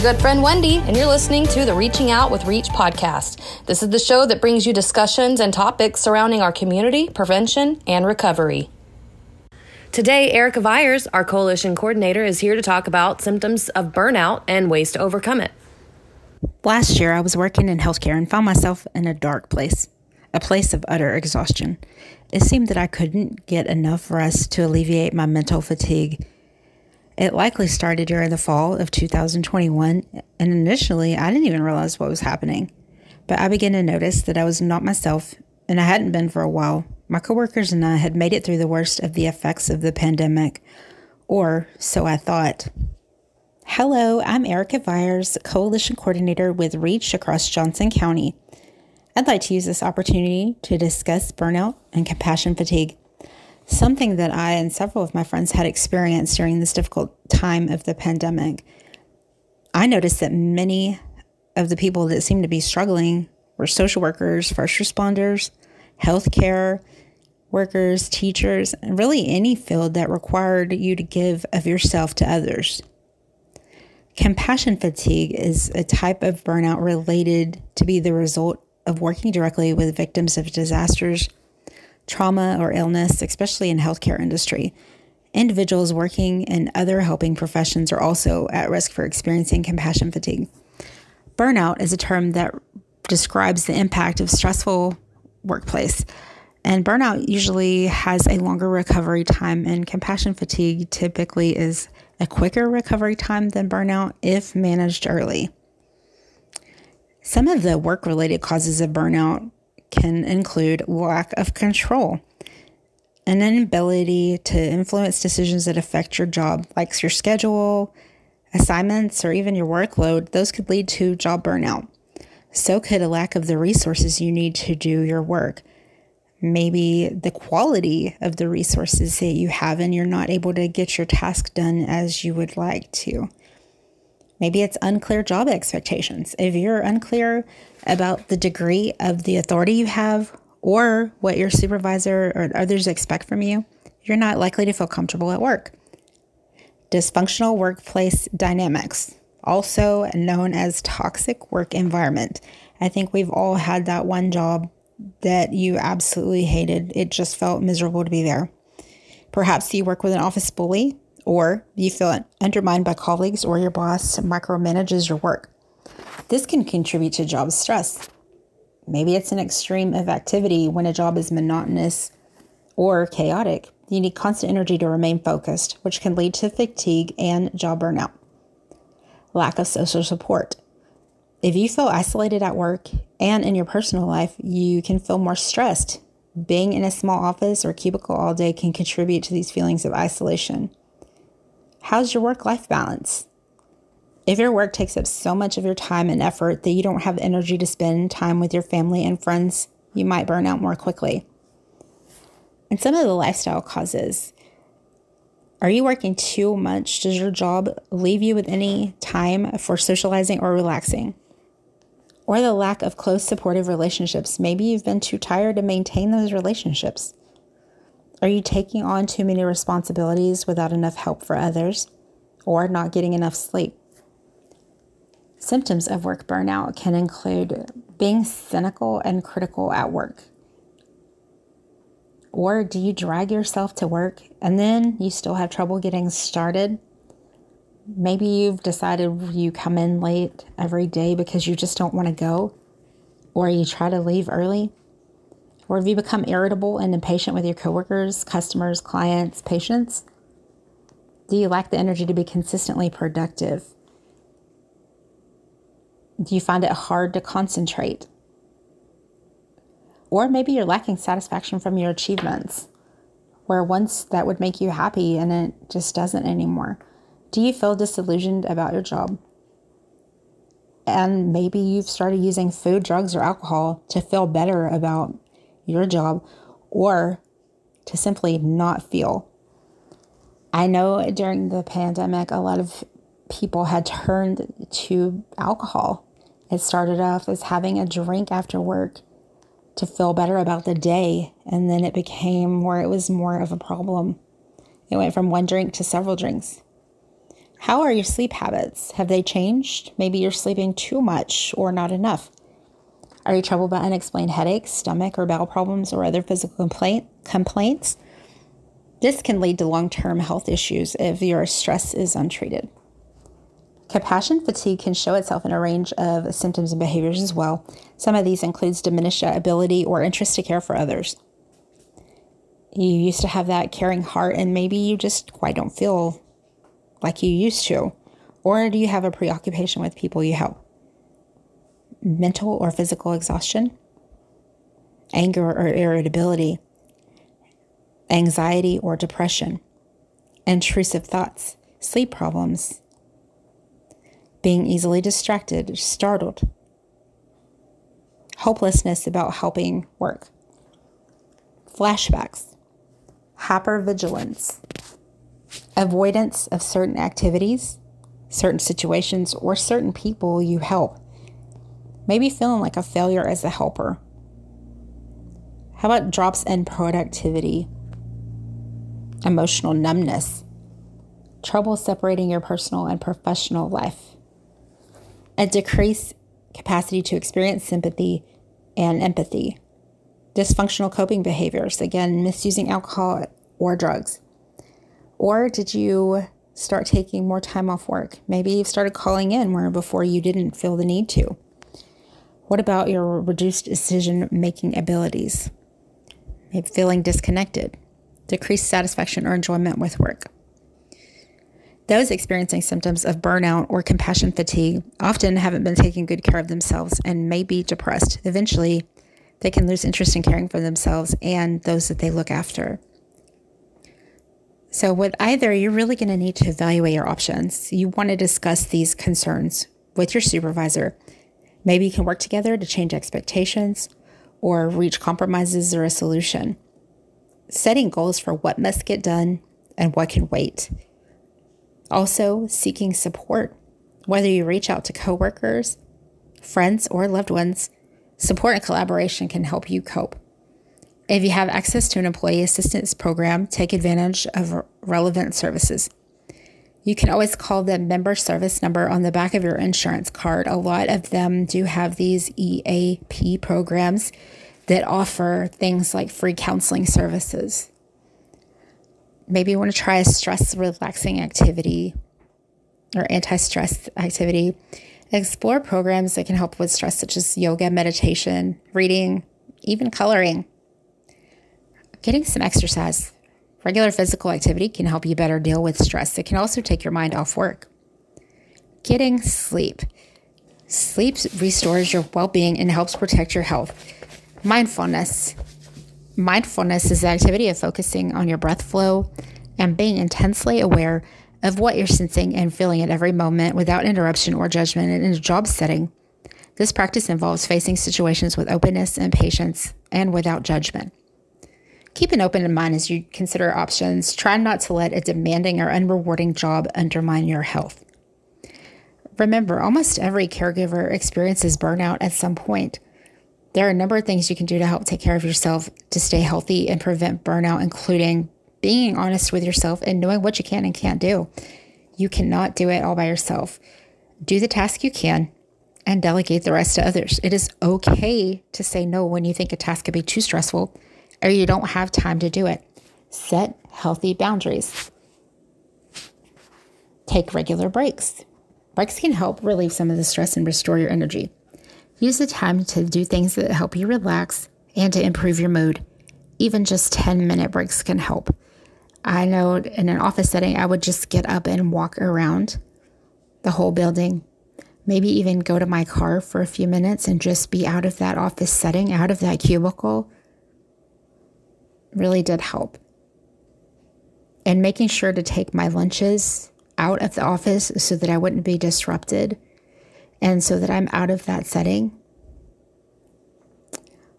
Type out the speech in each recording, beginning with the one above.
everyone. It's your good friend Wendy, and you're listening to the Reaching Out with Reach podcast. This is the show that brings you discussions and topics surrounding our community, prevention, and recovery. Today, Erica Vyers, our coalition coordinator, is here to talk about symptoms of burnout and ways to overcome it. Last year, I was working in healthcare and found myself in a dark place, a place of utter exhaustion. It seemed that I couldn't get enough rest to alleviate my mental fatigue it likely started during the fall of 2021, and initially I didn't even realize what was happening. But I began to notice that I was not myself, and I hadn't been for a while. My coworkers and I had made it through the worst of the effects of the pandemic, or so I thought. Hello, I'm Erica Vyers, Coalition Coordinator with REACH across Johnson County. I'd like to use this opportunity to discuss burnout and compassion fatigue something that I and several of my friends had experienced during this difficult time of the pandemic. I noticed that many of the people that seemed to be struggling were social workers, first responders, healthcare workers, teachers, and really any field that required you to give of yourself to others. Compassion fatigue is a type of burnout related to be the result of working directly with victims of disasters trauma or illness, especially in healthcare industry. Individuals working in other helping professions are also at risk for experiencing compassion fatigue. Burnout is a term that describes the impact of stressful workplace. And burnout usually has a longer recovery time, and compassion fatigue typically is a quicker recovery time than burnout if managed early. Some of the work related causes of burnout can include lack of control, an inability to influence decisions that affect your job, like your schedule, assignments, or even your workload. Those could lead to job burnout. So could a lack of the resources you need to do your work. Maybe the quality of the resources that you have, and you're not able to get your task done as you would like to. Maybe it's unclear job expectations. If you're unclear about the degree of the authority you have or what your supervisor or others expect from you, you're not likely to feel comfortable at work. Dysfunctional workplace dynamics, also known as toxic work environment. I think we've all had that one job that you absolutely hated. It just felt miserable to be there. Perhaps you work with an office bully or you feel undermined by colleagues or your boss micromanages your work. This can contribute to job stress. Maybe it's an extreme of activity when a job is monotonous or chaotic. You need constant energy to remain focused, which can lead to fatigue and job burnout. Lack of social support. If you feel isolated at work and in your personal life, you can feel more stressed. Being in a small office or cubicle all day can contribute to these feelings of isolation. How's your work life balance? If your work takes up so much of your time and effort that you don't have energy to spend time with your family and friends, you might burn out more quickly. And some of the lifestyle causes are you working too much? Does your job leave you with any time for socializing or relaxing? Or the lack of close, supportive relationships. Maybe you've been too tired to maintain those relationships. Are you taking on too many responsibilities without enough help for others or not getting enough sleep? Symptoms of work burnout can include being cynical and critical at work. Or do you drag yourself to work and then you still have trouble getting started? Maybe you've decided you come in late every day because you just don't want to go, or you try to leave early. Or have you become irritable and impatient with your coworkers, customers, clients, patients? Do you lack the energy to be consistently productive? Do you find it hard to concentrate? Or maybe you're lacking satisfaction from your achievements, where once that would make you happy and it just doesn't anymore. Do you feel disillusioned about your job? And maybe you've started using food, drugs, or alcohol to feel better about your job or to simply not feel. I know during the pandemic, a lot of people had turned to alcohol. It started off as having a drink after work to feel better about the day, and then it became where it was more of a problem. It went from one drink to several drinks. How are your sleep habits? Have they changed? Maybe you're sleeping too much or not enough. Are you troubled by unexplained headaches, stomach or bowel problems, or other physical complaint, complaints? This can lead to long term health issues if your stress is untreated. Compassion fatigue can show itself in a range of symptoms and behaviors as well. Some of these includes diminished ability or interest to care for others. You used to have that caring heart and maybe you just quite don't feel like you used to. Or do you have a preoccupation with people you help? Mental or physical exhaustion, anger or irritability, anxiety or depression, intrusive thoughts, sleep problems, being easily distracted, startled, hopelessness about helping work, flashbacks, hypervigilance, avoidance of certain activities, certain situations, or certain people you help. Maybe feeling like a failure as a helper. How about drops in productivity? Emotional numbness, trouble separating your personal and professional life a decreased capacity to experience sympathy and empathy, dysfunctional coping behaviors, again, misusing alcohol or drugs. Or did you start taking more time off work? Maybe you've started calling in where before you didn't feel the need to. What about your reduced decision making abilities? Maybe feeling disconnected, decreased satisfaction or enjoyment with work. Those experiencing symptoms of burnout or compassion fatigue often haven't been taking good care of themselves and may be depressed. Eventually, they can lose interest in caring for themselves and those that they look after. So, with either, you're really going to need to evaluate your options. You want to discuss these concerns with your supervisor. Maybe you can work together to change expectations or reach compromises or a solution. Setting goals for what must get done and what can wait also, seeking support, whether you reach out to coworkers, friends, or loved ones, support and collaboration can help you cope. If you have access to an employee assistance program, take advantage of relevant services. You can always call the member service number on the back of your insurance card. A lot of them do have these EAP programs that offer things like free counseling services maybe you want to try a stress relaxing activity or anti stress activity. Explore programs that can help with stress, such as yoga, meditation, reading, even coloring. Getting some exercise. Regular physical activity can help you better deal with stress. It can also take your mind off work. Getting sleep. Sleep restores your well being and helps protect your health. Mindfulness. Mindfulness is the activity of focusing on your breath flow and being intensely aware of what you're sensing and feeling at every moment without interruption or judgment in a job setting. This practice involves facing situations with openness and patience and without judgment. Keep an open mind as you consider options. Try not to let a demanding or unrewarding job undermine your health. Remember, almost every caregiver experiences burnout at some point. There are a number of things you can do to help take care of yourself to stay healthy and prevent burnout, including being honest with yourself and knowing what you can and can't do. You cannot do it all by yourself. Do the task you can and delegate the rest to others. It is okay to say no when you think a task could be too stressful or you don't have time to do it. Set healthy boundaries. Take regular breaks. Breaks can help relieve some of the stress and restore your energy. Use the time to do things that help you relax and to improve your mood. Even just 10 minute breaks can help. I know in an office setting, I would just get up and walk around the whole building, maybe even go to my car for a few minutes and just be out of that office setting, out of that cubicle. Really did help. And making sure to take my lunches out of the office so that I wouldn't be disrupted and so that I'm out of that setting.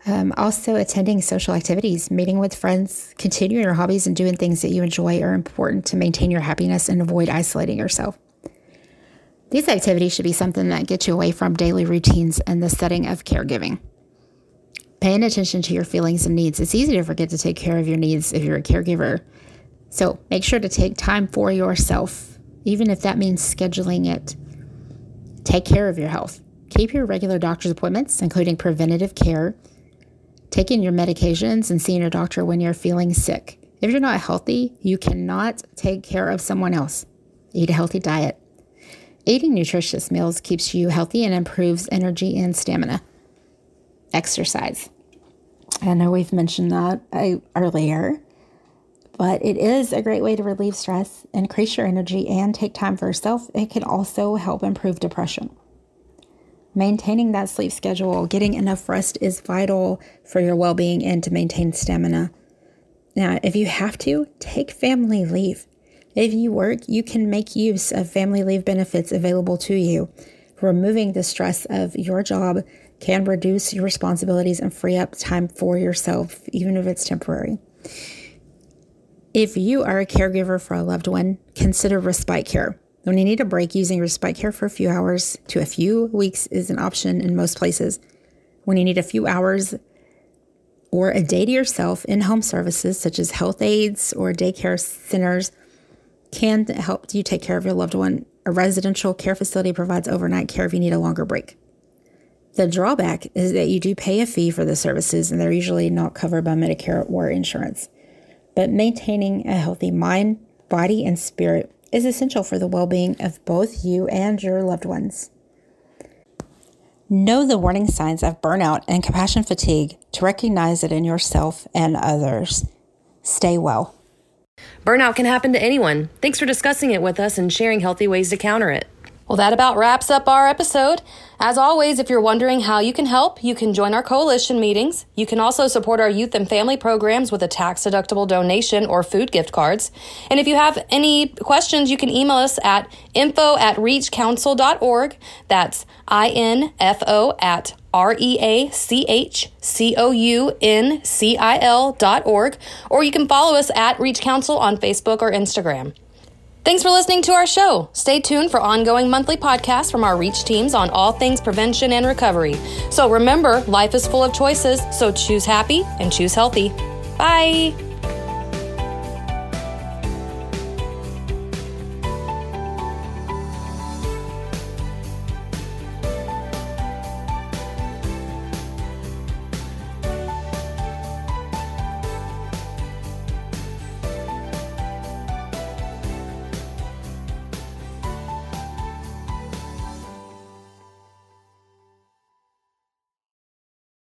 Um, also, attending social activities, meeting with friends, continuing your hobbies, and doing things that you enjoy are important to maintain your happiness and avoid isolating yourself. These activities should be something that gets you away from daily routines and the setting of caregiving. Paying attention to your feelings and needs. It's easy to forget to take care of your needs if you're a caregiver. So make sure to take time for yourself even if that means scheduling it. Take care of your health. Keep your regular doctor's appointments, including preventative care, taking your medications, and seeing your doctor when you're feeling sick. If you're not healthy, you cannot take care of someone else. Eat a healthy diet. Eating nutritious meals keeps you healthy and improves energy and stamina. Exercise. I know we've mentioned that uh, earlier, but it is a great way to relieve stress, increase your energy, and take time for yourself. It can also help improve depression. Maintaining that sleep schedule, getting enough rest is vital for your well being and to maintain stamina. Now, if you have to, take family leave. If you work, you can make use of family leave benefits available to you. Removing the stress of your job can reduce your responsibilities and free up time for yourself, even if it's temporary. If you are a caregiver for a loved one, consider respite care. When you need a break, using respite care for a few hours to a few weeks is an option in most places. When you need a few hours or a day to yourself, in home services such as health aides or daycare centers can help you take care of your loved one. A residential care facility provides overnight care if you need a longer break. The drawback is that you do pay a fee for the services, and they're usually not covered by Medicare or insurance but maintaining a healthy mind, body, and spirit is essential for the well being of both you and your loved ones. Know the warning signs of burnout and compassion fatigue to recognize it in yourself and others. Stay well. Burnout can happen to anyone. Thanks for discussing it with us and sharing healthy ways to counter it. Well, that about wraps up our episode. As always, if you're wondering how you can help, you can join our coalition meetings. You can also support our youth and family programs with a tax deductible donation or food gift cards. And if you have any questions, you can email us at info at reachcouncil.org. That's I-N-F-O at R-E-A-C-H-C-O-U-N-C-I-L dot org. Or you can follow us at Reach Council on Facebook or Instagram. Thanks for listening to our show. Stay tuned for ongoing monthly podcasts from our Reach teams on all things prevention and recovery. So remember, life is full of choices, so choose happy and choose healthy. Bye.